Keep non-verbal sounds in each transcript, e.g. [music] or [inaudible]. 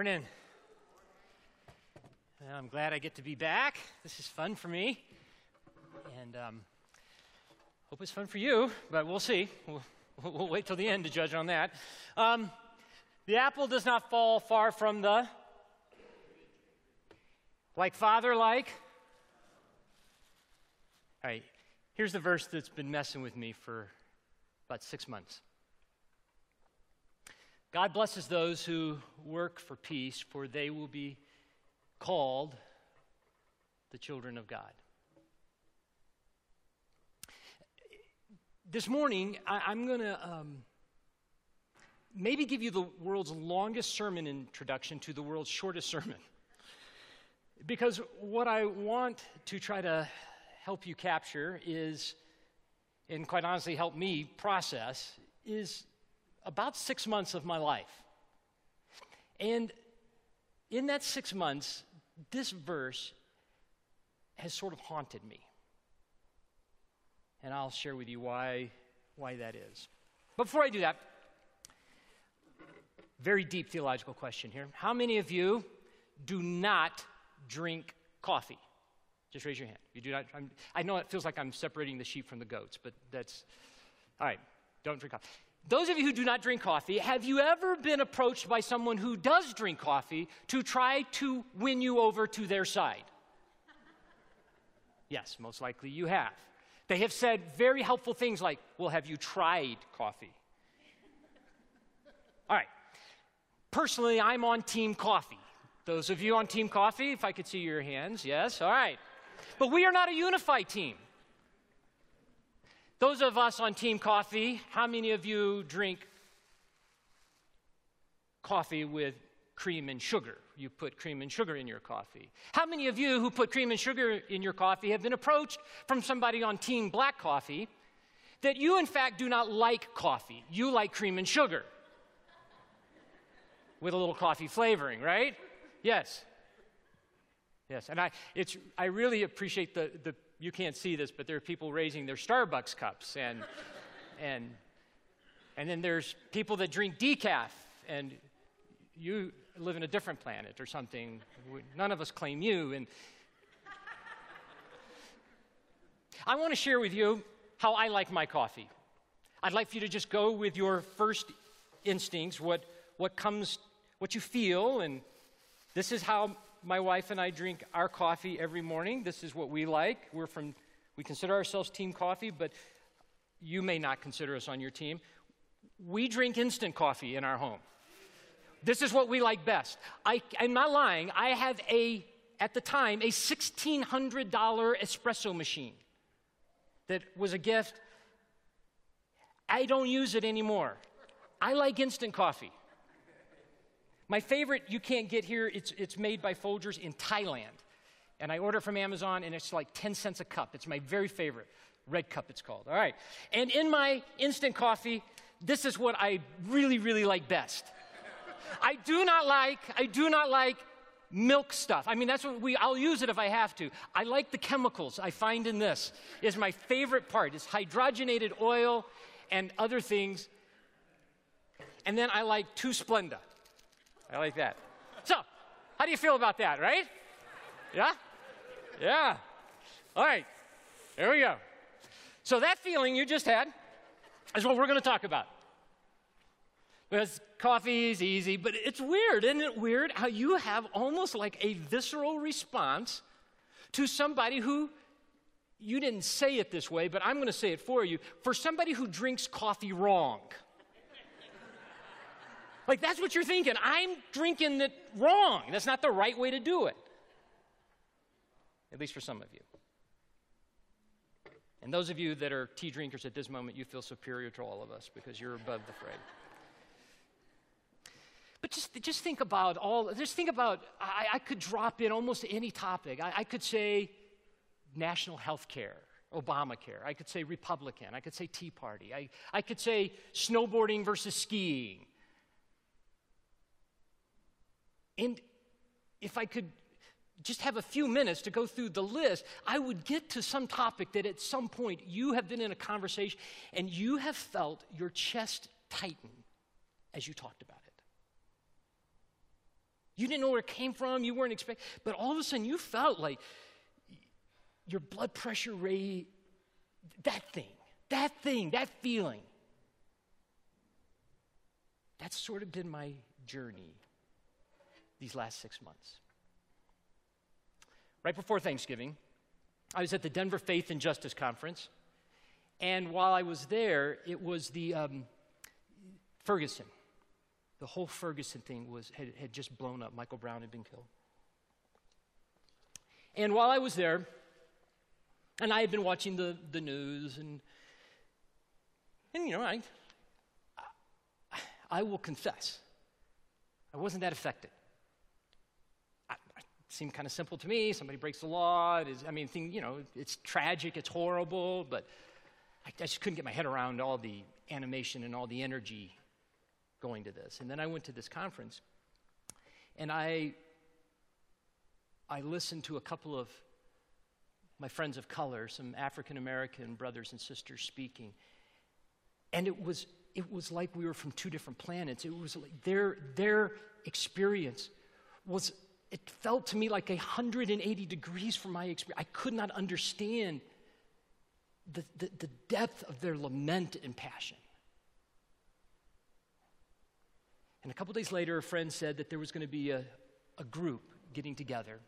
Morning. I'm glad I get to be back. This is fun for me. And um, hope it's fun for you, but we'll see. We'll, we'll wait till the end to judge on that. Um, the apple does not fall far from the. Like father, like. All right, here's the verse that's been messing with me for about six months. God blesses those who work for peace, for they will be called the children of God. This morning, I, am going to um, maybe give you the world's longest sermon introduction to the world's shortest sermon. Because what I want to try to help you capture is, and quite honestly, help me process, is about six months of my life. And in that six months, this verse has sort of haunted me. And I'll share with you why, why that is. Before I do that, very deep theological question here. How many of you do not drink coffee? Just raise your hand. You do not. I'm, i know it feels like I'm separating the sheep from the goats, but that's all right. Don't drink coffee. Those of you who do not drink coffee, have you ever been approached by someone who does drink coffee to try to win you over to their side? Yes, most likely you have. They have said very helpful things like, Well, have you tried coffee? All right. Personally, I'm on Team Coffee. Those of you on Team Coffee, if I could see your hands, yes, all right. But we are not a unified team. Those of us on Team Coffee, how many of you drink coffee with cream and sugar? You put cream and sugar in your coffee. How many of you who put cream and sugar in your coffee have been approached from somebody on Team Black Coffee that you, in fact, do not like coffee? You like cream and sugar with a little coffee flavoring, right? Yes. Yes, and I, it's, I really appreciate the, the you can't see this, but there are people raising their Starbucks cups, and and and then there's people that drink decaf, and you live in a different planet or something. None of us claim you, and I want to share with you how I like my coffee. I'd like for you to just go with your first instincts, what what comes, what you feel, and this is how my wife and I drink our coffee every morning. This is what we like. We're from, we consider ourselves Team Coffee, but you may not consider us on your team. We drink instant coffee in our home. This is what we like best. I, I'm not lying. I have a, at the time, a $1,600 espresso machine that was a gift. I don't use it anymore. I like instant coffee. My favorite you can't get here, it's, it's made by Folgers in Thailand. And I order from Amazon, and it's like 10 cents a cup. It's my very favorite. Red Cup, it's called. All right. And in my instant coffee, this is what I really, really like best. I do not like, I do not like milk stuff. I mean, that's what we, I'll use it if I have to. I like the chemicals I find in this, is my favorite part. It's hydrogenated oil and other things. And then I like two Splenda. I like that. So, how do you feel about that, right? Yeah? Yeah. All right. There we go. So, that feeling you just had is what we're going to talk about. Because coffee is easy, but it's weird. Isn't it weird how you have almost like a visceral response to somebody who, you didn't say it this way, but I'm going to say it for you, for somebody who drinks coffee wrong. Like, that's what you're thinking. I'm drinking it wrong. That's not the right way to do it. At least for some of you. And those of you that are tea drinkers at this moment, you feel superior to all of us because you're above the fray. But just, just think about all, just think about, I, I could drop in almost any topic. I, I could say national health care, Obamacare. I could say Republican. I could say Tea Party. I, I could say snowboarding versus skiing. And if I could just have a few minutes to go through the list, I would get to some topic that at some point you have been in a conversation and you have felt your chest tighten as you talked about it. You didn't know where it came from, you weren't expecting, but all of a sudden you felt like your blood pressure rate, that thing, that thing, that feeling. That's sort of been my journey these last six months. Right before Thanksgiving, I was at the Denver Faith and Justice Conference. And while I was there, it was the um, Ferguson. The whole Ferguson thing was, had, had just blown up. Michael Brown had been killed. And while I was there, and I had been watching the, the news, and, and you know, I, I will confess, I wasn't that affected. Seemed kind of simple to me. Somebody breaks the law. It is, I mean, thing, you know, it's tragic, it's horrible, but I, I just couldn't get my head around all the animation and all the energy going to this. And then I went to this conference, and I, I listened to a couple of my friends of color, some African American brothers and sisters speaking. And it was, it was like we were from two different planets. It was like their, their experience was, it felt to me like 180 degrees from my experience. I could not understand the, the, the depth of their lament and passion. And a couple days later, a friend said that there was going to be a, a group getting together,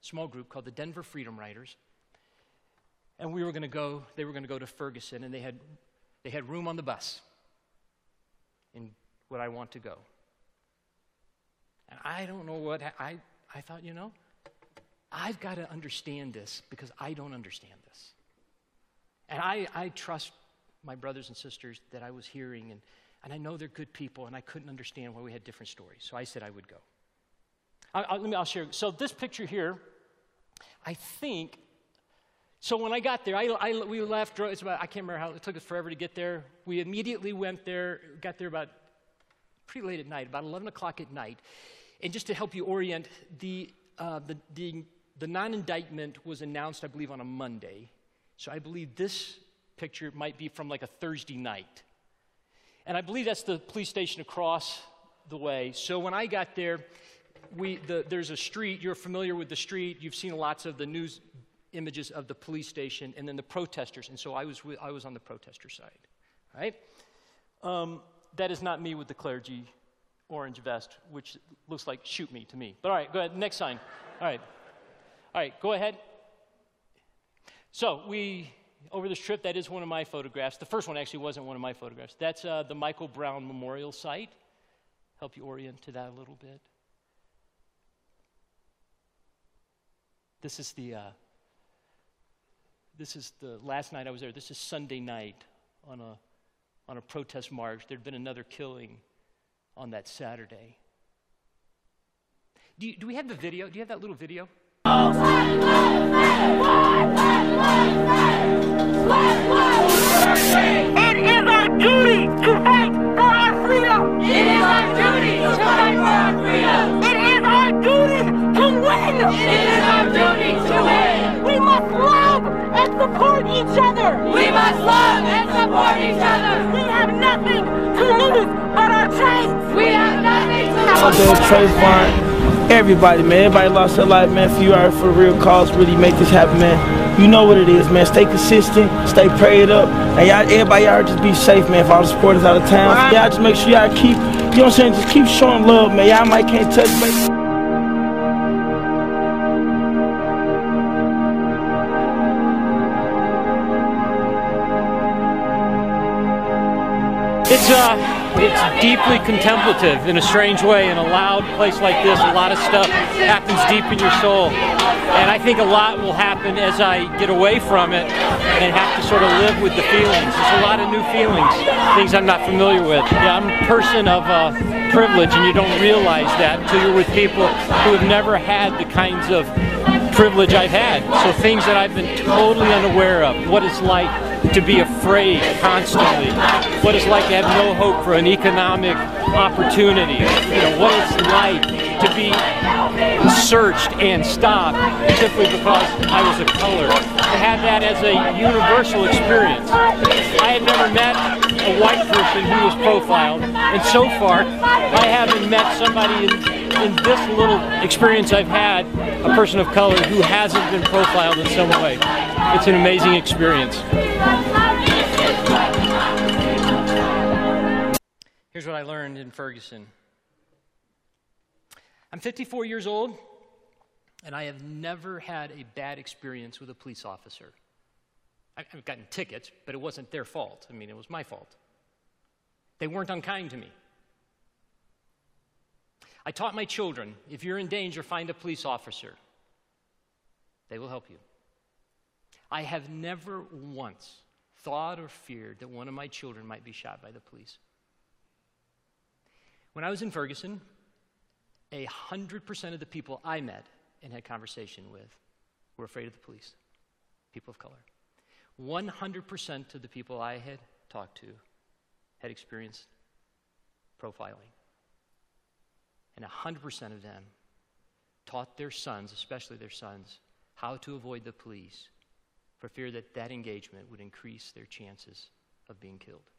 small group called the Denver Freedom Riders. And we were going to go, they were going to go to Ferguson, and they had, they had room on the bus. in what I want to go? And I don't know what, I, I thought, you know, I've got to understand this because I don't understand this. And I, I trust my brothers and sisters that I was hearing, and, and I know they're good people, and I couldn't understand why we had different stories. So I said I would go. I, I, let me, I'll share. So this picture here, I think so when I got there, I, I, we left, it's about, I can't remember how, it took us forever to get there. We immediately went there, got there about pretty late at night, about 11 o'clock at night. And just to help you orient, the, uh, the, the, the non indictment was announced, I believe, on a Monday. So I believe this picture might be from like a Thursday night. And I believe that's the police station across the way. So when I got there, we, the, there's a street, you're familiar with the street, you've seen lots of the news images of the police station and then the protesters. And so I was, I was on the protester side, right? Um, that is not me with the clergy orange vest, which looks like shoot me to me. But all right, go ahead. Next sign. All right. All right, go ahead. So we, over this trip, that is one of my photographs. The first one actually wasn't one of my photographs. That's uh, the Michael Brown Memorial Site. Help you orient to that a little bit. This is the uh, this is the last night I was there. This is Sunday night on a, on a protest march. There'd been another killing on that Saturday. Do, you, do we have the video? Do you have that little video? It is our duty to fight for our freedom. It is our duty to fight for our freedom. It is our duty to win. It is our duty to win. We must love and support each other. We must love and support each other. My. Trayvon, everybody, man. Everybody lost their life, man. For you out for a real cause, really make this happen, man. You know what it is, man. Stay consistent, stay prayed up. And y'all, everybody out just be safe, man. If all the supporters out of town. Y'all just make sure y'all keep, you know what I'm saying, just keep showing love, man. Y'all might can't touch, but It's, uh, it's deeply contemplative in a strange way. In a loud place like this, a lot of stuff happens deep in your soul. And I think a lot will happen as I get away from it and have to sort of live with the feelings. There's a lot of new feelings, things I'm not familiar with. Yeah, I'm a person of uh, privilege, and you don't realize that until you're with people who have never had the kinds of privilege I've had. So things that I've been totally unaware of. What it's like to be afraid constantly. What it's like to have no hope for an economic opportunity. You know, what it's like to be searched and stopped simply because I was a color. To have that as a universal experience. I had never met a white person who was profiled. And so far, I haven't met somebody in, in this little experience I've had, a person of color who hasn't been profiled in some way. It's an amazing experience. Here's what I learned in Ferguson. I'm 54 years old, and I have never had a bad experience with a police officer. I've gotten tickets, but it wasn't their fault. I mean, it was my fault. They weren't unkind to me. I taught my children if you're in danger, find a police officer, they will help you. I have never once thought or feared that one of my children might be shot by the police. When I was in Ferguson, a hundred percent of the people I met and had conversation with were afraid of the police, people of color. 100% of the people I had talked to had experienced profiling. And 100% of them taught their sons, especially their sons, how to avoid the police for fear that that engagement would increase their chances of being killed.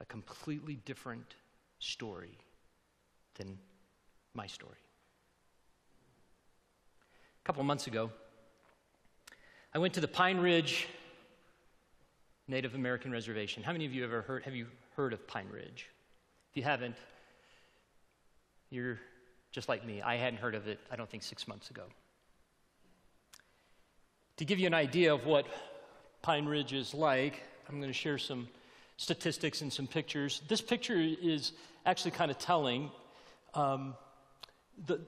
A completely different story than my story. A couple months ago, I went to the Pine Ridge Native American Reservation. How many of you ever heard have you heard of Pine Ridge? If you haven't, you're just like me. I hadn't heard of it, I don't think, six months ago. To give you an idea of what Pine Ridge is like, I'm going to share some statistics and some pictures. This picture is actually kind of telling. Um, the,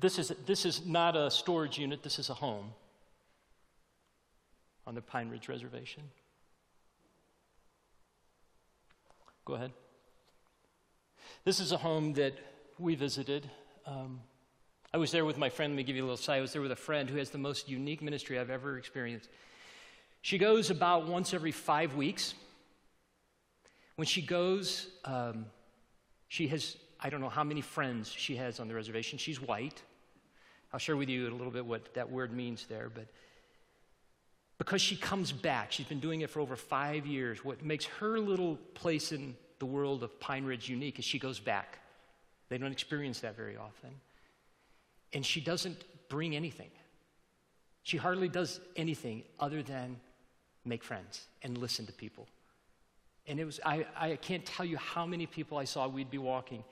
this, is, this is not a storage unit, this is a home on the Pine Ridge Reservation. Go ahead. This is a home that we visited. Um, I was there with my friend. Let me give you a little side. I was there with a friend who has the most unique ministry I've ever experienced. She goes about once every five weeks. When she goes, um, she has I don't know how many friends she has on the reservation. She's white. I'll share with you a little bit what that word means there, but because she comes back, she's been doing it for over five years. What makes her little place in the world of Pine Ridge unique is she goes back. They don't experience that very often. And she doesn't bring anything. She hardly does anything other than make friends and listen to people. And it was, I, I can't tell you how many people I saw we'd be walking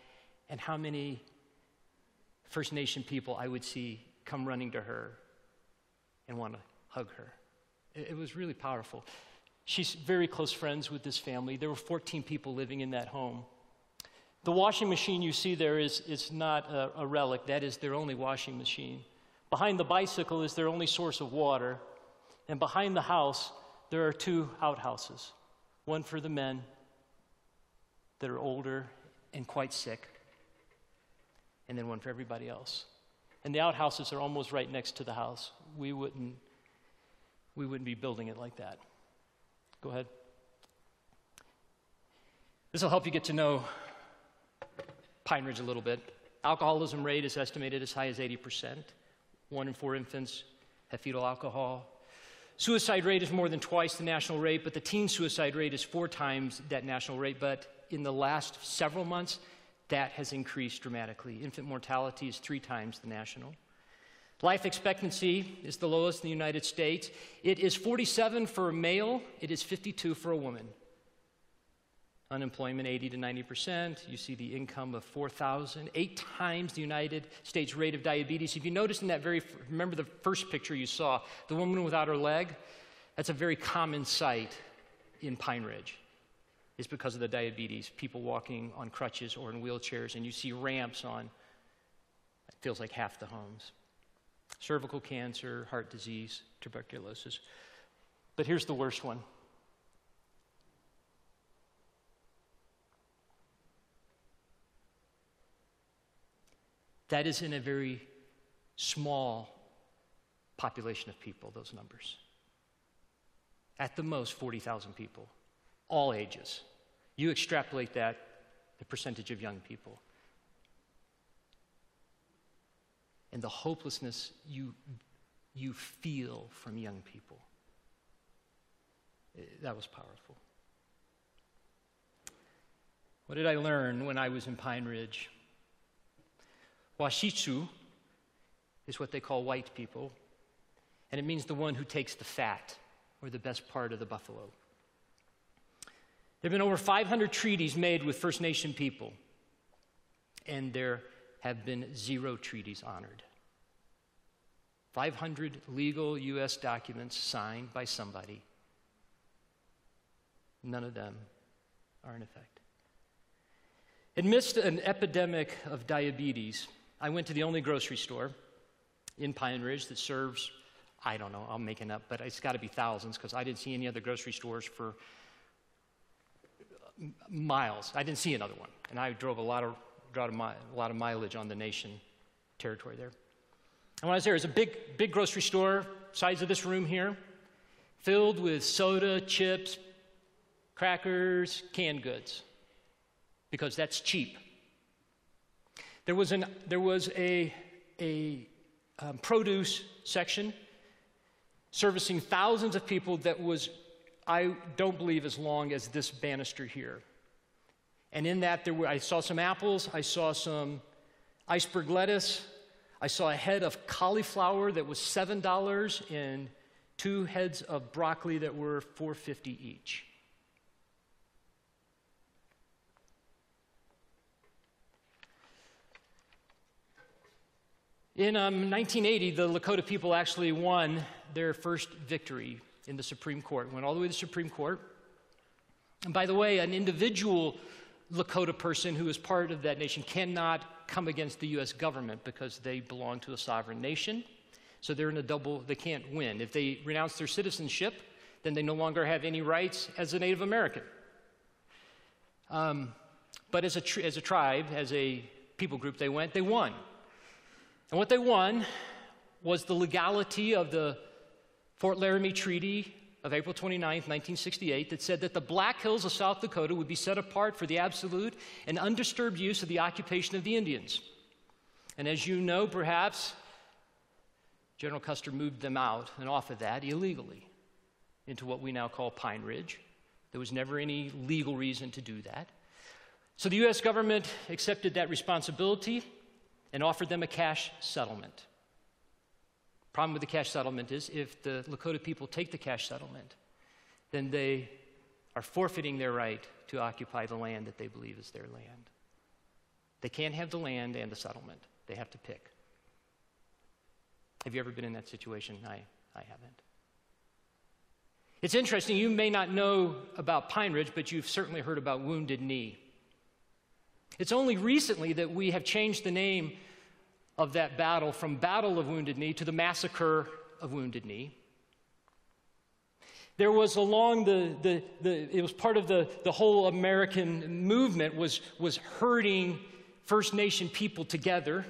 and how many First Nation people I would see come running to her and want to hug her. It, it was really powerful. She's very close friends with this family. There were 14 people living in that home. The washing machine you see there is, is not a, a relic, that is their only washing machine. Behind the bicycle is their only source of water. And behind the house, there are two outhouses one for the men that are older and quite sick, and then one for everybody else. And the outhouses are almost right next to the house. We wouldn't, we wouldn't be building it like that. Go ahead. This will help you get to know Pine Ridge a little bit. Alcoholism rate is estimated as high as 80%. One in four infants have fetal alcohol. Suicide rate is more than twice the national rate, but the teen suicide rate is four times that national rate. But in the last several months, that has increased dramatically. Infant mortality is three times the national. Life expectancy is the lowest in the United States. It is 47 for a male, it is 52 for a woman. Unemployment 80 to 90 percent. You see the income of 4,000, eight times the United States rate of diabetes. If you notice in that very, remember the first picture you saw, the woman without her leg? That's a very common sight in Pine Ridge is because of the diabetes, people walking on crutches or in wheelchairs, and you see ramps on, it feels like half the homes. Cervical cancer, heart disease, tuberculosis. But here's the worst one. That is in a very small population of people, those numbers. At the most, 40,000 people, all ages. You extrapolate that, the percentage of young people. And the hopelessness you, you feel from young people. Eh, that was powerful. What did I learn when I was in Pine Ridge? Wasichu is what they call white people, and it means the one who takes the fat or the best part of the buffalo. There have been over 500 treaties made with First Nation people, and there have been zero treaties honored. 500 legal U.S. documents signed by somebody. None of them are in effect. Amidst an epidemic of diabetes, I went to the only grocery store in Pine Ridge that serves, I don't know, I'm making up, but it's got to be thousands because I didn't see any other grocery stores for miles. I didn't see another one. And I drove a lot of, drove a lot of mileage on the nation territory there. And when I was there, it was a big, big grocery store, size of this room here, filled with soda, chips, crackers, canned goods, because that's cheap. There was, an, there was a, a um, produce section servicing thousands of people that was, I don't believe, as long as this banister here. And in that, there were, I saw some apples, I saw some iceberg lettuce, I saw a head of cauliflower that was $7 and two heads of broccoli that were 450 each. In um, 1980, the Lakota people actually won their first victory in the Supreme Court, went all the way to the Supreme Court. And by the way, an individual Lakota person who is part of that nation cannot come against the U.S. government because they belong to a sovereign nation. So they're in a double, they can't win. If they renounce their citizenship, then they no longer have any rights as a Native American. Um, but as a, as a tribe, as a people group, they went, they won. And what they won was the legality of the Fort Laramie Treaty of April 29, 1968, that said that the Black Hills of South Dakota would be set apart for the absolute and undisturbed use of the occupation of the Indians. And as you know, perhaps, General Custer moved them out and off of that illegally into what we now call Pine Ridge. There was never any legal reason to do that. So the U.S. government accepted that responsibility and offered them a cash settlement. Problem with the cash settlement is if the Lakota people take the cash settlement, then they are forfeiting their right to occupy the land that they believe is their land. They can't have the land and the settlement, they have to pick. Have you ever been in that situation? I, I haven't. It's interesting, you may not know about Pine Ridge, but you've certainly heard about Wounded Knee. It's only recently that we have changed the name of that battle from Battle of Wounded Knee to the Massacre of Wounded Knee. There was along the, the, the it was part of the, the whole American movement was, was herding First Nation people together.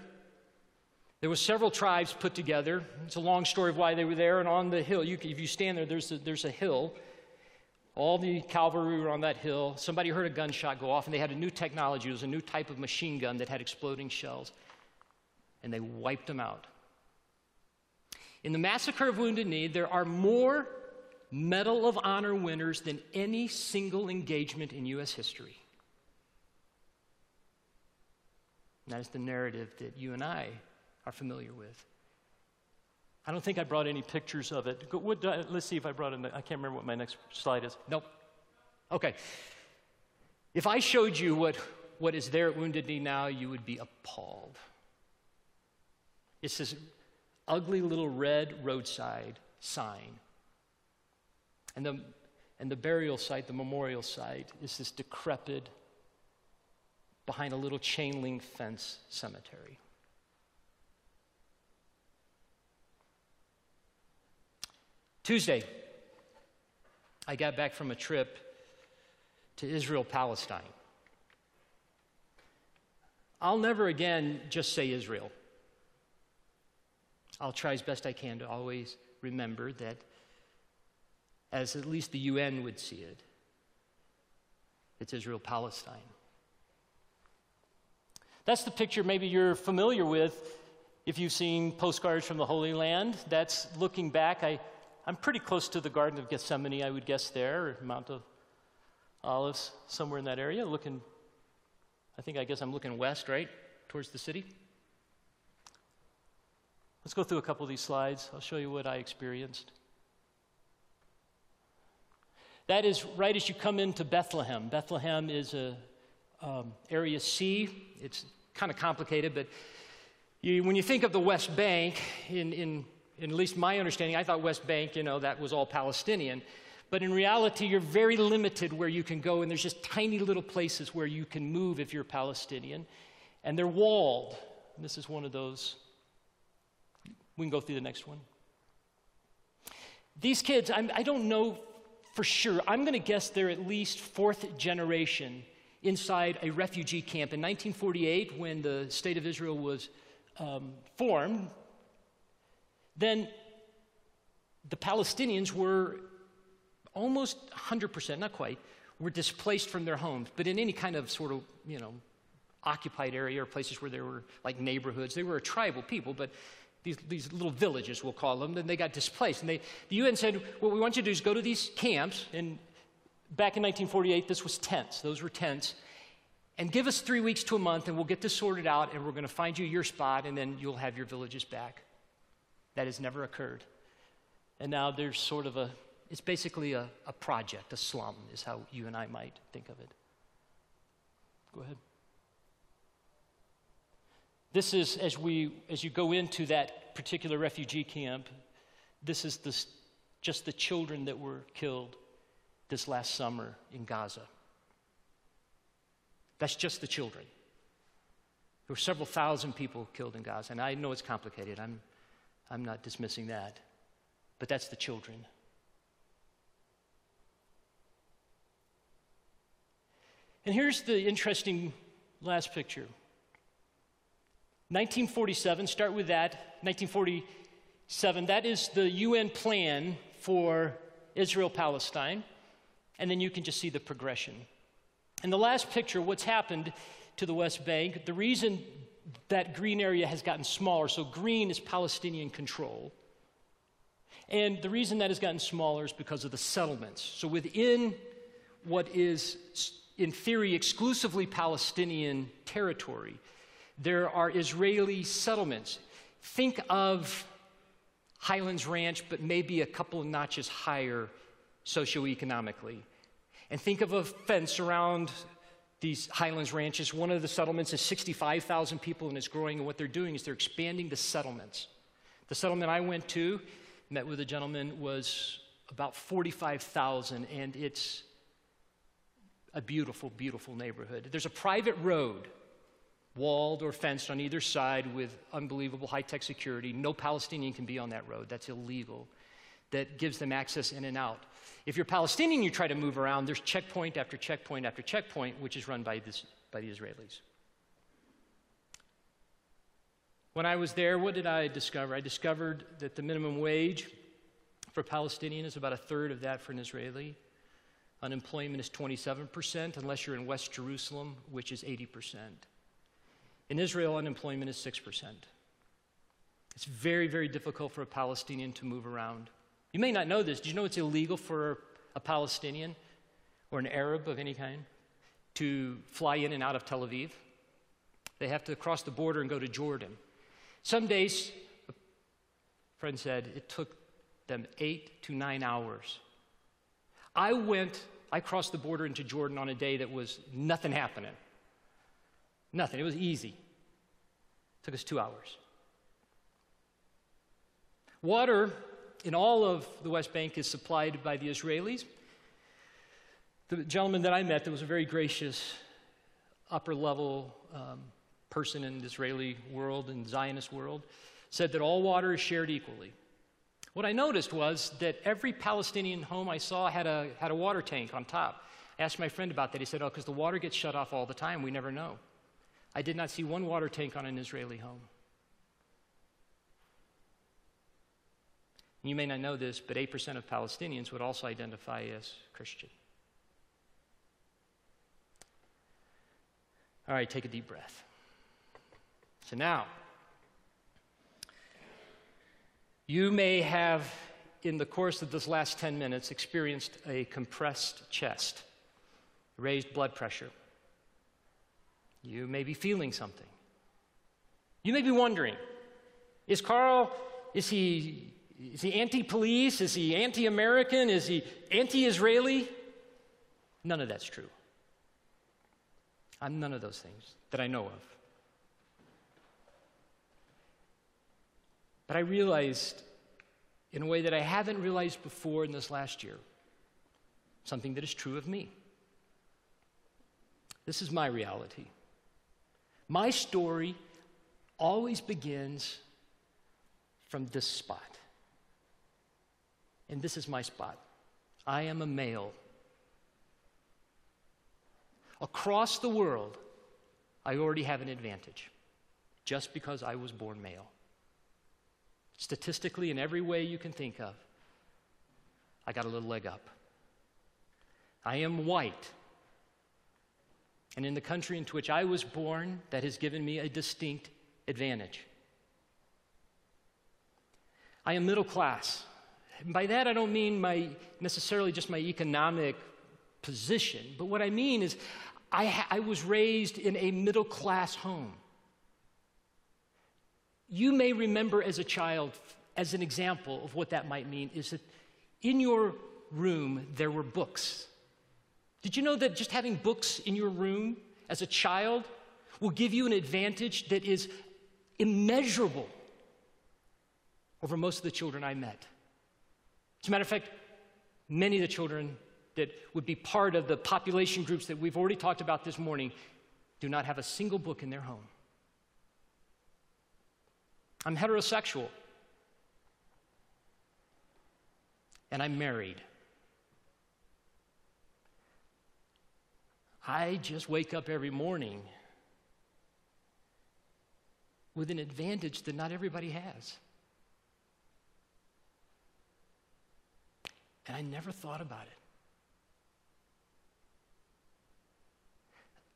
There were several tribes put together. It's a long story of why they were there. And on the hill, you, if you stand there, there's a, there's a hill. All the cavalry were on that hill. Somebody heard a gunshot go off, and they had a new technology. It was a new type of machine gun that had exploding shells and they wiped them out. In the Massacre of Wounded Knee, there are more Medal of Honor winners than any single engagement in U.S. history. And that is the narrative that you and I are familiar with. I don't think I brought any pictures of it. What, uh, let's see if I brought it. I can't remember what my next slide is. Nope. Okay. If I showed you what, what is there at Wounded Knee now, you would be appalled. It's this ugly little red roadside sign. And the, and the burial site, the memorial site, is this decrepit, behind a little chain link fence cemetery. Tuesday, I got back from a trip to Israel, Palestine. I'll never again just say Israel. I'll try as best I can to always remember that, as at least the UN would see it, it's Israel Palestine. That's the picture maybe you're familiar with if you've seen postcards from the Holy Land. That's looking back. I, I'm pretty close to the Garden of Gethsemane, I would guess there, or Mount of Olives, somewhere in that area, looking, I think, I guess I'm looking west, right, towards the city. Let's go through a couple of these slides. I'll show you what I experienced. That is right as you come into Bethlehem. Bethlehem is a um, area C. It's kind of complicated, but you, when you think of the West Bank, in, in, in at least my understanding, I thought West Bank, you know, that was all Palestinian. But in reality, you're very limited where you can go, and there's just tiny little places where you can move if you're Palestinian. And they're walled. And this is one of those. We can go through the next one. These kids, I'm, I do not know for sure. I'm going to guess they're at least fourth generation inside a refugee camp. In 1948, when the State of Israel was um, formed, then the Palestinians were almost 100%, not quite, were displaced from their homes. But in any kind of sort of, you know, occupied area or places where there were like neighborhoods, they were a tribal people, but these, these little villages, we'll call them, then they got displaced. And they, the UN said, what we want you to do is go to these camps, and back in 1948, this was tents. Those were tents. And give us three weeks to a month, and we'll get this sorted out, and we're going to find you your spot, and then you'll have your villages back. That has never occurred. And now there's sort of a, it's basically a, a project, a slum, is how you and I might think of it. Go ahead. This is, as, we, as you go into that particular refugee camp, this is just the children that were killed this last summer in Gaza. That's just the children. There were several thousand people killed in Gaza, and I know it's complicated. I'm, I'm not dismissing that. But that's the children. And here's the interesting last picture 1947, start with that. 1947, that is the UN plan for Israel Palestine. And then you can just see the progression. In the last picture, what's happened to the West Bank, the reason that green area has gotten smaller, so green is Palestinian control. And the reason that has gotten smaller is because of the settlements. So within what is, in theory, exclusively Palestinian territory, there are Israeli settlements. Think of Highlands Ranch, but maybe a couple of notches higher socioeconomically. And think of a fence around these Highlands ranches. One of the settlements is 65,000 people and it's growing, and what they're doing is they're expanding the settlements. The settlement I went to, met with a gentleman, was about 45,000, and it's a beautiful, beautiful neighborhood. There's a private road walled or fenced on either side with unbelievable high tech security. No Palestinian can be on that road, that's illegal. That gives them access in and out. If you're Palestinian, you try to move around, there's checkpoint after checkpoint after checkpoint, which is run by, this, by the Israelis. When I was there, what did I discover? I discovered that the minimum wage for Palestinian is about a third of that for an Israeli. Unemployment is 27%, unless you're in West Jerusalem, which is 80%. In Israel, unemployment is 6%. It's very, very difficult for a Palestinian to move around. You may not know this. Do you know it's illegal for a Palestinian or an Arab of any kind to fly in and out of Tel Aviv? They have to cross the border and go to Jordan. Some days, a friend said, it took them eight to nine hours. I went, I crossed the border into Jordan on a day that was nothing happening. Nothing. It was easy. It took us two hours. Water in all of the West Bank is supplied by the Israelis. The gentleman that I met that was a very gracious, upper level um, person in the Israeli world and Zionist world said that all water is shared equally. What I noticed was that every Palestinian home I saw had a, had a water tank on top. I asked my friend about that. He said, Oh, because the water gets shut off all the time. We never know. I did not see one water tank on an Israeli home. You may not know this, but 8% of Palestinians would also identify as Christian. All right, take a deep breath. So now, you may have in the course of this last 10 minutes, experienced a compressed chest, raised blood pressure. You may be feeling something. You may be wondering is Carl, is he, is he anti police? Is he anti American? Is he anti Israeli? None of that's true. I'm none of those things that I know of. But I realized in a way that I haven't realized before in this last year something that is true of me. This is my reality. My story always begins from this spot. And this is my spot. I am a male. Across the world, I already have an advantage just because I was born male. Statistically, in every way you can think of, I got a little leg up. I am white. And in the country into which I was born, that has given me a distinct advantage. I am middle class. by that, I don't mean my, necessarily just my economic position, but what I mean is I, ha- I was raised in a middle class home. You may remember as a child, as an example of what that might mean, is that in your room there were books. Did you know that just having books in your room as a child will give you an advantage that is immeasurable over most of the children I met? As a matter of fact, many of the children that would be part of the population groups that we've already talked about this morning do not have a single book in their home. I'm heterosexual. And I'm married. I just wake up every morning with an advantage that not everybody has. And I never thought about it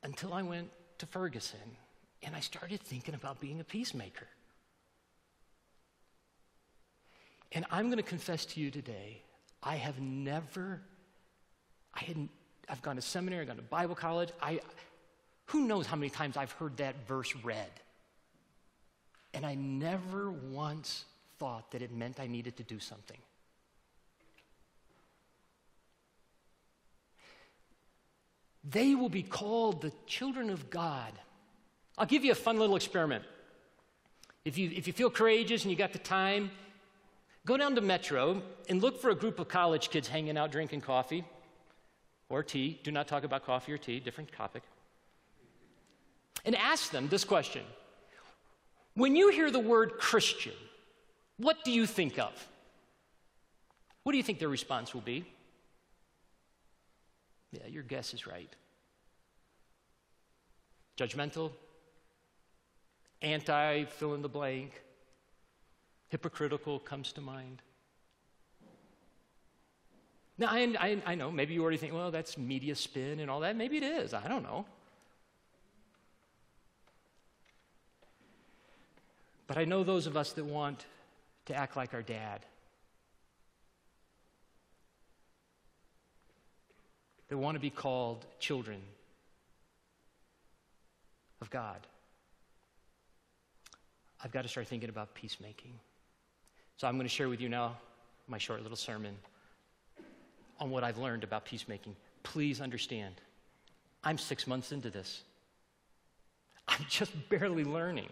until I went to Ferguson and I started thinking about being a peacemaker. And I'm going to confess to you today, I have never, I hadn't, I've gone to seminary, I've gone to Bible college. I, who knows how many times I've heard that verse read? And I never once thought that it meant I needed to do something. They will be called the children of God. I'll give you a fun little experiment. If you, if you feel courageous and you got the time, go down to Metro and look for a group of college kids hanging out drinking coffee or tea. Do not talk about coffee or tea, different topic. And ask them this question When you hear the word Christian, what do you think of? What do you think their response will be? Yeah, your guess is right. Judgmental, anti fill in the blank, hypocritical comes to mind. Now, I, I, I, know, maybe you already think, well, that's media spin and all that. Maybe it is. I don't know. But I know those of us that want to act like our dad. that want to be called children of God. I've got to start thinking about peacemaking. So I'm going to share with you now my short little sermon on what I've learned about peacemaking. Please understand, I'm six months into this. I'm just [laughs] barely learning.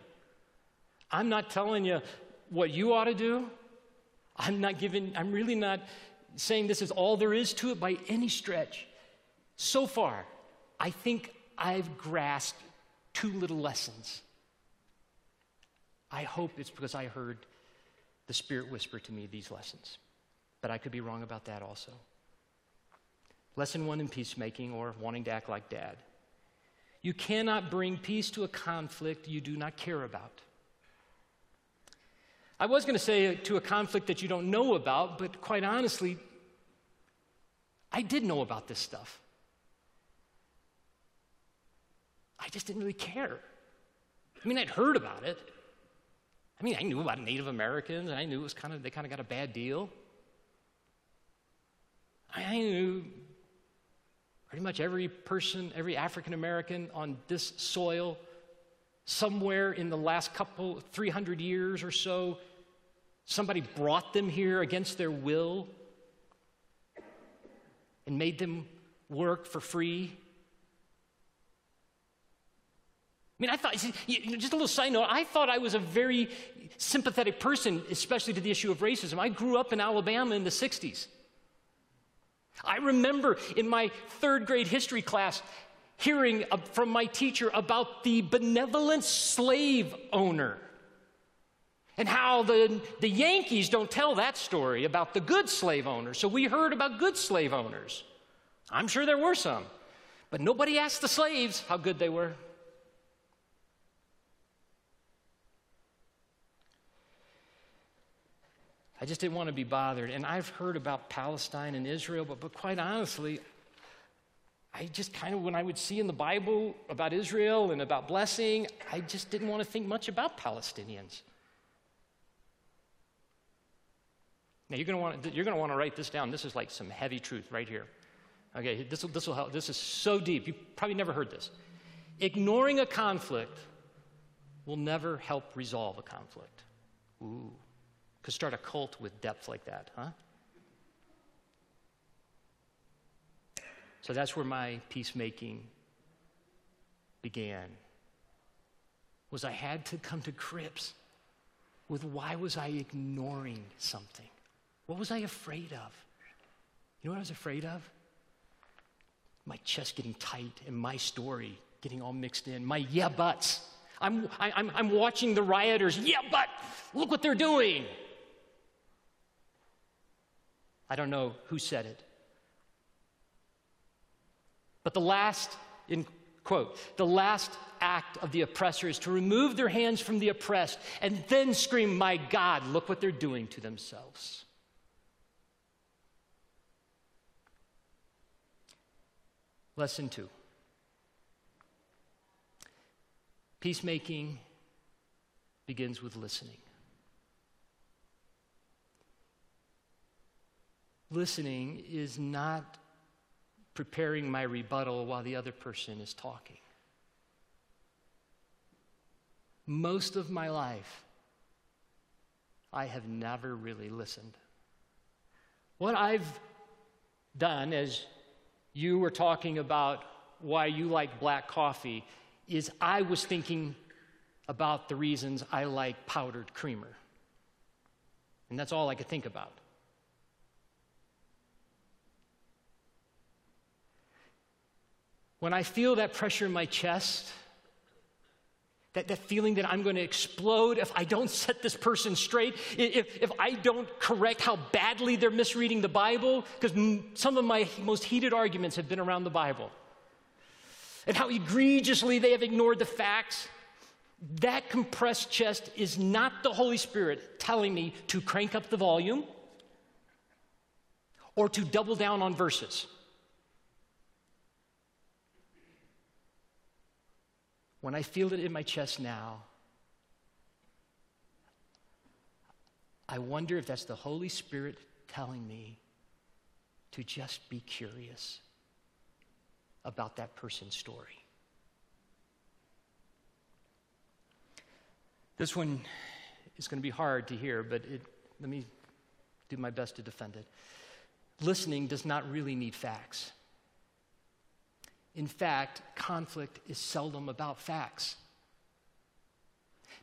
I'm not telling you what you ought to do. I'm not giving, I'm really not saying this is all there is to it by any stretch. So far, I think I've grasped two little lessons. I hope it's because I heard the Spirit whisper to me these lessons, but I could be wrong about that also. Lesson one in peacemaking or wanting to act like dad. You cannot bring peace to a conflict you do not care about. I was going to say to a conflict that you don't know about, but quite honestly, I did know about this stuff. I just didn't really care. I mean, I'd heard about it. I mean, I knew about Native Americans, and I knew it was kind of, they kind of got a bad deal. I knew pretty much every person, every African American on this soil, somewhere in the last couple, 300 years or so, somebody brought them here against their will and made them work for free. I mean, I thought, just a little side note, I thought I was a very sympathetic person, especially to the issue of racism. I grew up in Alabama in the 60s. I remember in my third grade history class hearing from my teacher about the benevolent slave owner and how the, the Yankees don't tell that story about the good slave owners. So we heard about good slave owners. I'm sure there were some, but nobody asked the slaves how good they were. I just didn't want to be bothered. And I've heard about Palestine and Israel, but, but quite honestly, I just kind of, when I would see in the Bible about Israel and about blessing, I just didn't want to think much about Palestinians. Now you're going to want to, you're going to want to write this down. This is like some heavy truth right here. Okay, this will, this will help. This is so deep. You probably never heard this. Ignoring a conflict will never help resolve a conflict. Ooh. Could start a cult with depth like that, huh? So that's where my peacemaking began. Was I had to come to grips with why was I ignoring something? What was I afraid of? You know what I was afraid of? My chest getting tight and my story getting all mixed in. My yeah buts. I'm, I, am i am i am watching the rioters. Yeah, but look what they're doing. I don't know who said it. But the last, in quote, the last act of the oppressor is to remove their hands from the oppressed and then scream, My God, look what they're doing to themselves. Lesson two Peacemaking begins with listening. Listening is not preparing my rebuttal while the other person is talking. Most of my life, I have never really listened. What I've done, as you were talking about why you like black coffee, is I was thinking about the reasons I like powdered creamer. And that's all I could think about. When I feel that pressure in my chest, that, that feeling that I'm going to explode if I don't [laughs] set this person straight, if, if I don't correct how badly they're misreading the Bible, because some of my most heated arguments have been around the Bible, and how egregiously they have ignored the facts. That compressed chest is not the Holy Spirit telling me to crank up the volume or to double down on verses. When I feel it in my chest now, I wonder if that's the Holy Spirit telling me to just be curious about that person's story. This one is going to be hard to hear, but it, let me do my best to defend it. Listening does not really need facts. In fact, conflict is seldom about facts.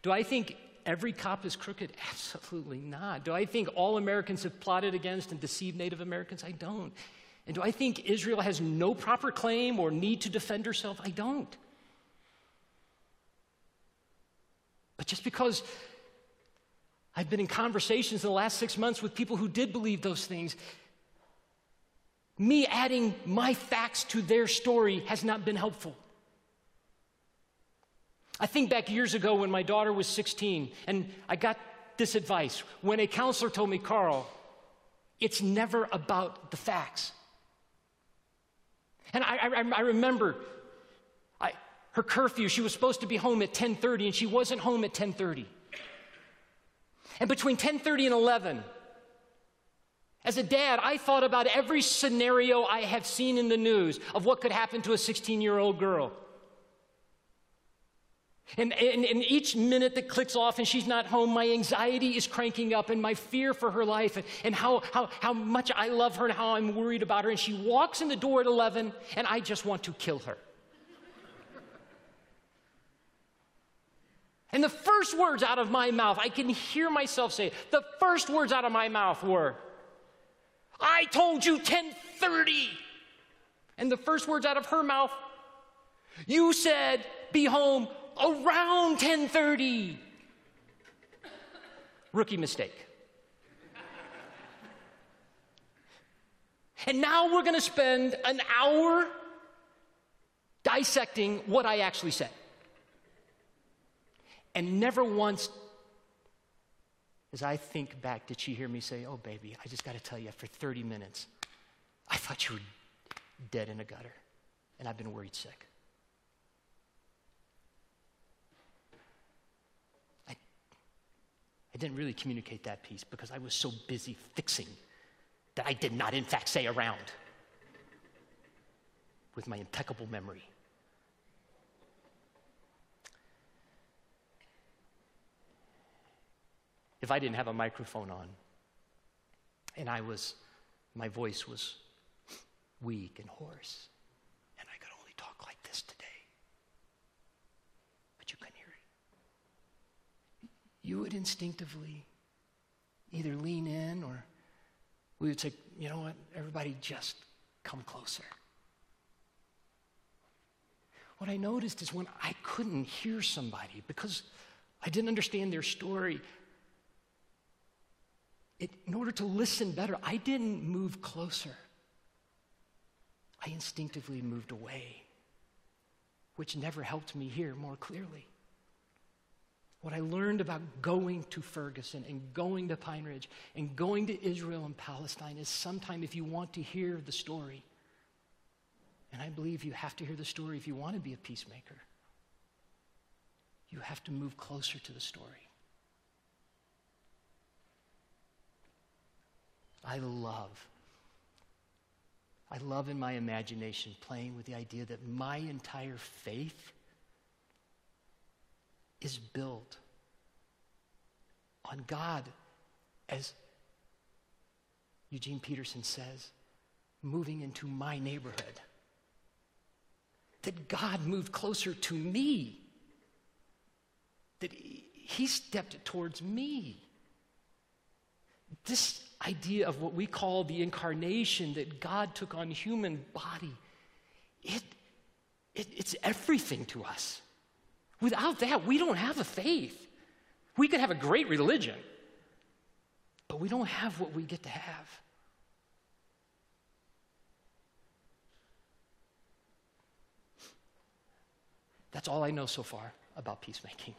Do I think every cop is crooked? [laughs] Absolutely not. Do I think all Americans have plotted against and deceived Native Americans? I don't. And do I think Israel has no proper claim or need to defend herself? I don't. But just because I've been in conversations in the last six months with people who did believe those things me adding my facts to their story has not been helpful. I think back years ago when my daughter was 16, and I got this advice when a counselor told me, Carl, it's never about the facts. And I, I, I remember I, her curfew, she was supposed to be home at 10.30, and she wasn't home at 10.30. And between 10.30 and 11, As a dad, I thought about every scenario I have seen in the news of what could happen to a 16 year old girl. And, and, and, each minute that clicks off and she's not home, my anxiety is cranking up and my fear for her life and, and how, how, how much I love her and how I'm worried about her. And she walks in the door at 11 and I just want to kill her. and the first words out of my mouth, I can hear myself say, the first words out of my mouth were, I told you 1030. And the first words out of her mouth, you said, be home around 1030. Rookie mistake. And now we're going to spend an hour dissecting what I actually said. And never once, as I think back, did she hear me say, Oh, baby, I just got to tell you, for 30 minutes, I thought you were dead in a gutter, and I've been worried sick. I didn't really communicate that piece because I was so busy fixing that I did not, in fact, say around with my impeccable memory. If I didn't have a microphone on and I was, my voice was weak and hoarse, And I could only talk like this today. But you couldn't hear it. you would instinctively either lean in or we would say, you know what, everybody just come closer. What I noticed is when I couldn't hear somebody because I didn't understand their story, it, in order to listen better, I didn't move closer. I instinctively moved away, which never helped me hear more clearly. What I learned about going to Ferguson and going to Pine Ridge and going to Israel and Palestine is sometime if you want to hear the story, and I believe you have to hear the story if you want to be a peacemaker, you have to move closer to the story. I love, I love in my imagination playing with the idea that my entire faith is built on God, as Eugene Peterson says, moving into my neighborhood. That God moved closer to me, that He stepped towards me. This idea of what we call the incarnation, that God took on human body, it, it, it's everything to us. Without that, we don't have a faith. We could have a great religion, but we don't have what we get to have. That's all I know so far about peacemaking.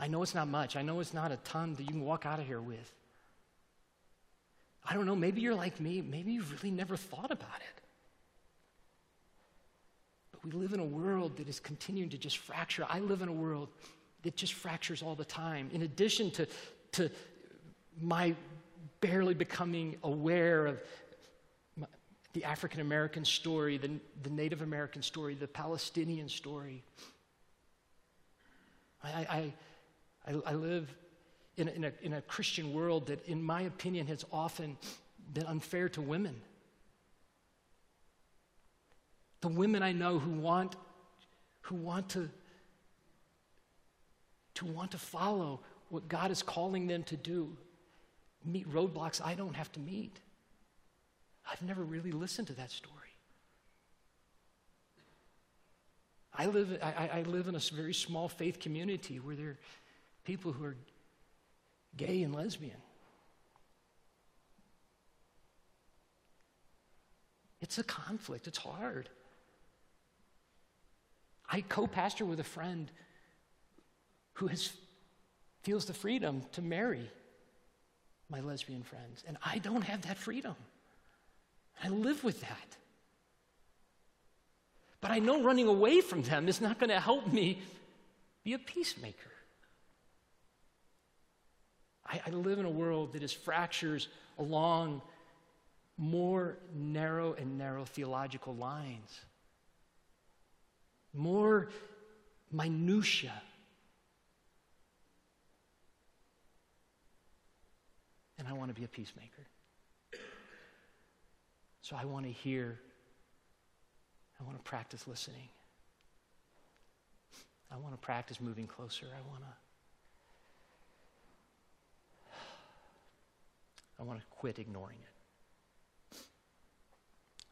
I know it's not much. I know it's not a ton that you can walk out of here with. I don't know, maybe you're like me. Maybe you've really never thought about it But we live in a world that is continuing to just fracture. I live in a world that just fractures all the time. In addition to, to my barely becoming aware of my, the African American story, the, the Native American story, the Palestinian story. I, I, I, I live in a, in, a, in a Christian world that, in my opinion, has often been unfair to women. The women I know who want, who want to, to want to follow what God is calling them to do, meet roadblocks I don't have to meet. I've never really listened to that story. I live, I, I live in a very small faith community where there are people who are gay and lesbian. It's a conflict, it's hard. I co pastor with a friend who has, feels the freedom to marry my lesbian friends, and I don't have that freedom. I live with that. But I know running away from them is not going to help me be a peacemaker. I, I live in a world that is fractures along more narrow and narrow theological lines, more minutia. And I want to be a peacemaker. So I want to hear, I want to practice listening. I want to practice moving closer. I want to I want to quit ignoring it.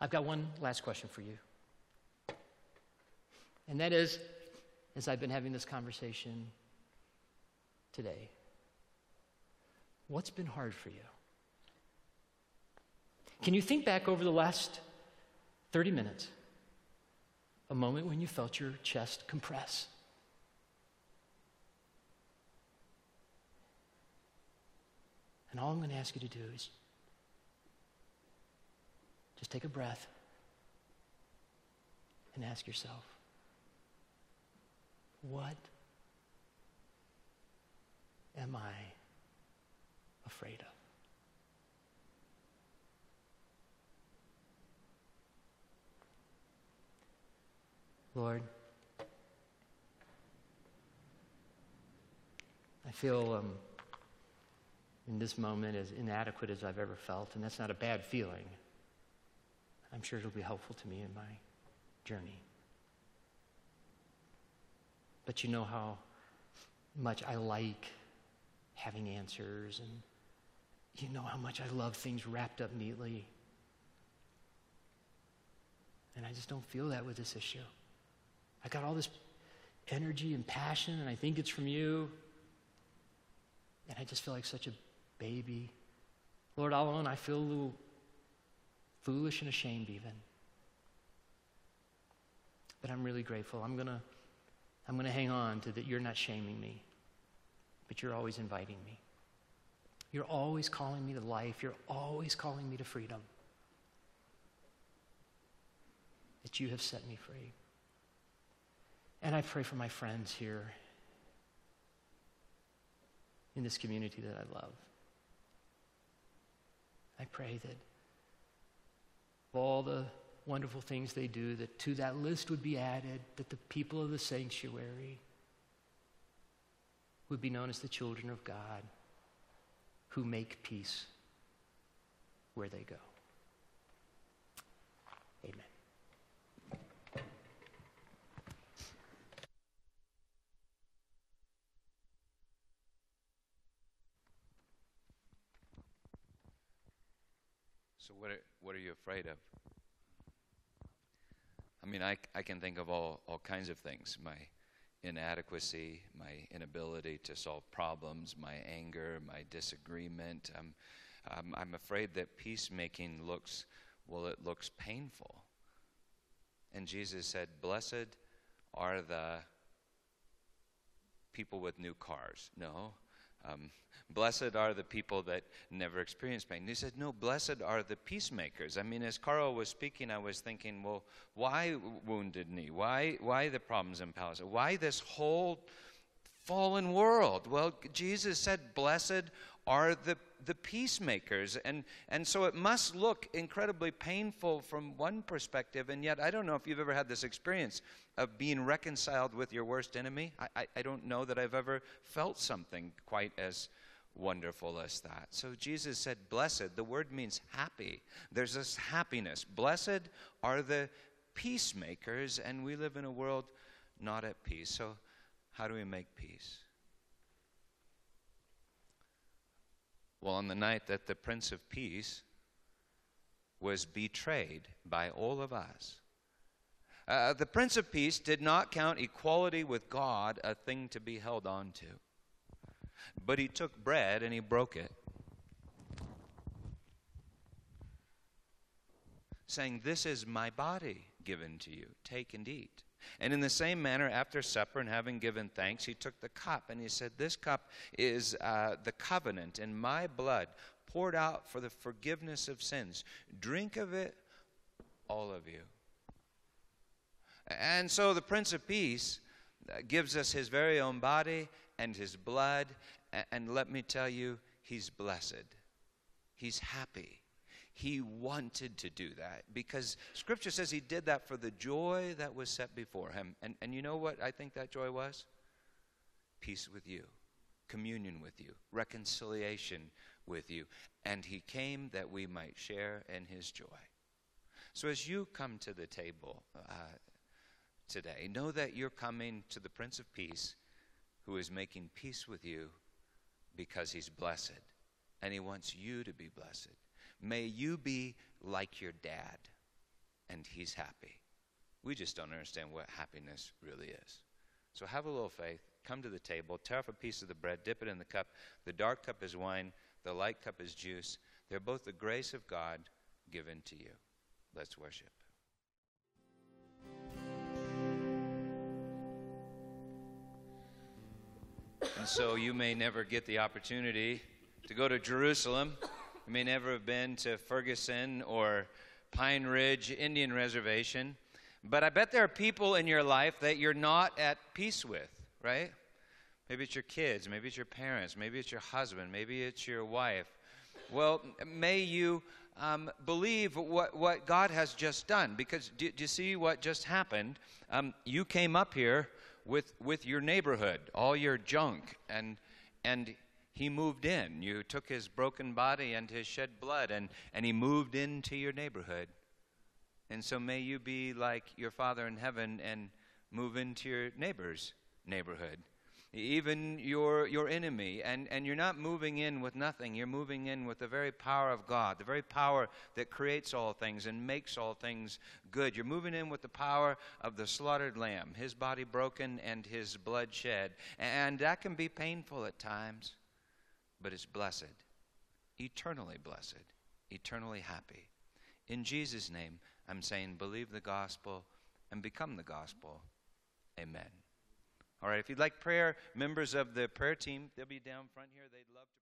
I've got one last question for you. And that is as I've been having this conversation today, what's been hard for you? Can you think back over the last 30 minutes, a moment when you felt your chest compress? And all I'm going to ask you to do is just take a breath and ask yourself, what am I afraid of? Lord, I feel um, in this moment as inadequate as I've ever felt, and that's not a bad feeling. I'm sure it'll be helpful to me in my journey. But you know how much I like having answers, and you know how much I love things wrapped up neatly. And I just don't feel that with this issue. I got all this energy and passion, and I think it's from you. And I just feel like such a baby. Lord, all alone, I feel a little foolish and ashamed, even. But I'm really grateful. I'm going to I'm going to hang on to that you're not shaming me, but you're always inviting me. You're always calling me to life. You're always calling me to freedom. That you have set me free. And I pray for my friends here in this community that I love. I pray that of all the wonderful things they do, that to that list would be added, that the people of the sanctuary would be known as the children of God who make peace where they go. Amen. So what are, what are you afraid of? I mean, I, I can think of all, all kinds of things my inadequacy, my inability to solve problems, my anger, my disagreement. I'm, um, I'm afraid that peacemaking looks, well, it looks painful. And Jesus said, Blessed are the people with new cars. No. Um, blessed are the people that never experience pain. He said, No, blessed are the peacemakers. I mean, as Carl was speaking, I was thinking, well, why wounded knee? Why, why the problems in Palestine? Why this whole fallen world? Well, Jesus said, Blessed are the, the peacemakers. And, and so it must look incredibly painful from one perspective, and yet I don't know if you've ever had this experience of being reconciled with your worst enemy. I, I, I don't know that I've ever felt something quite as wonderful as that. So Jesus said, Blessed. The word means happy. There's this happiness. Blessed are the peacemakers, and we live in a world not at peace. So, how do we make peace? Well, on the night that the Prince of Peace was betrayed by all of us, uh, the Prince of Peace did not count equality with God a thing to be held on to. But he took bread and he broke it, saying, This is my body given to you. Take and eat. And in the same manner, after supper and having given thanks, he took the cup and he said, This cup is uh, the covenant in my blood poured out for the forgiveness of sins. Drink of it, all of you. And so the Prince of Peace uh, gives us his very own body and his blood and let me tell you, he's blessed. He's happy. He wanted to do that because Scripture says he did that for the joy that was set before him. And, and you know what I think that joy was? Peace with you, communion with you, reconciliation with you. And he came that we might share in his joy. So as you come to the table uh, today, know that you're coming to the Prince of Peace who is making peace with you because he's blessed and he wants you to be blessed. May you be like your dad and he's happy. We just don't understand what happiness really is. So have a little faith. Come to the table, tear off a piece of the bread, dip it in the cup. The dark cup is wine, the light cup is juice. They're both the grace of God given to you. Let's worship. And so you may never get the opportunity to go to Jerusalem. You may never have been to Ferguson or Pine Ridge Indian Reservation. But I bet there are people in your life that you're not at peace with, right? Maybe it's your kids, maybe it's your parents, maybe it's your husband, maybe it's your wife. Well, may you um, believe what, what God has just done. Because do, do you see what just happened? Um, you came up here with, with your neighborhood, all your junk, and, and he moved in. You took his broken body and his shed blood, and, and he moved into your neighborhood. And so may you be like your Father in heaven and move into your neighbor's neighborhood, even your, your enemy. And, and you're not moving in with nothing. You're moving in with the very power of God, the very power that creates all things and makes all things good. You're moving in with the power of the slaughtered lamb, his body broken and his blood shed. And that can be painful at times, but it's blessed, eternally blessed, eternally happy. In Jesus' name, I'm saying believe the gospel and become the gospel. Amen. All right, if you'd like prayer, members of the prayer team, they'll be down front here. They'd love to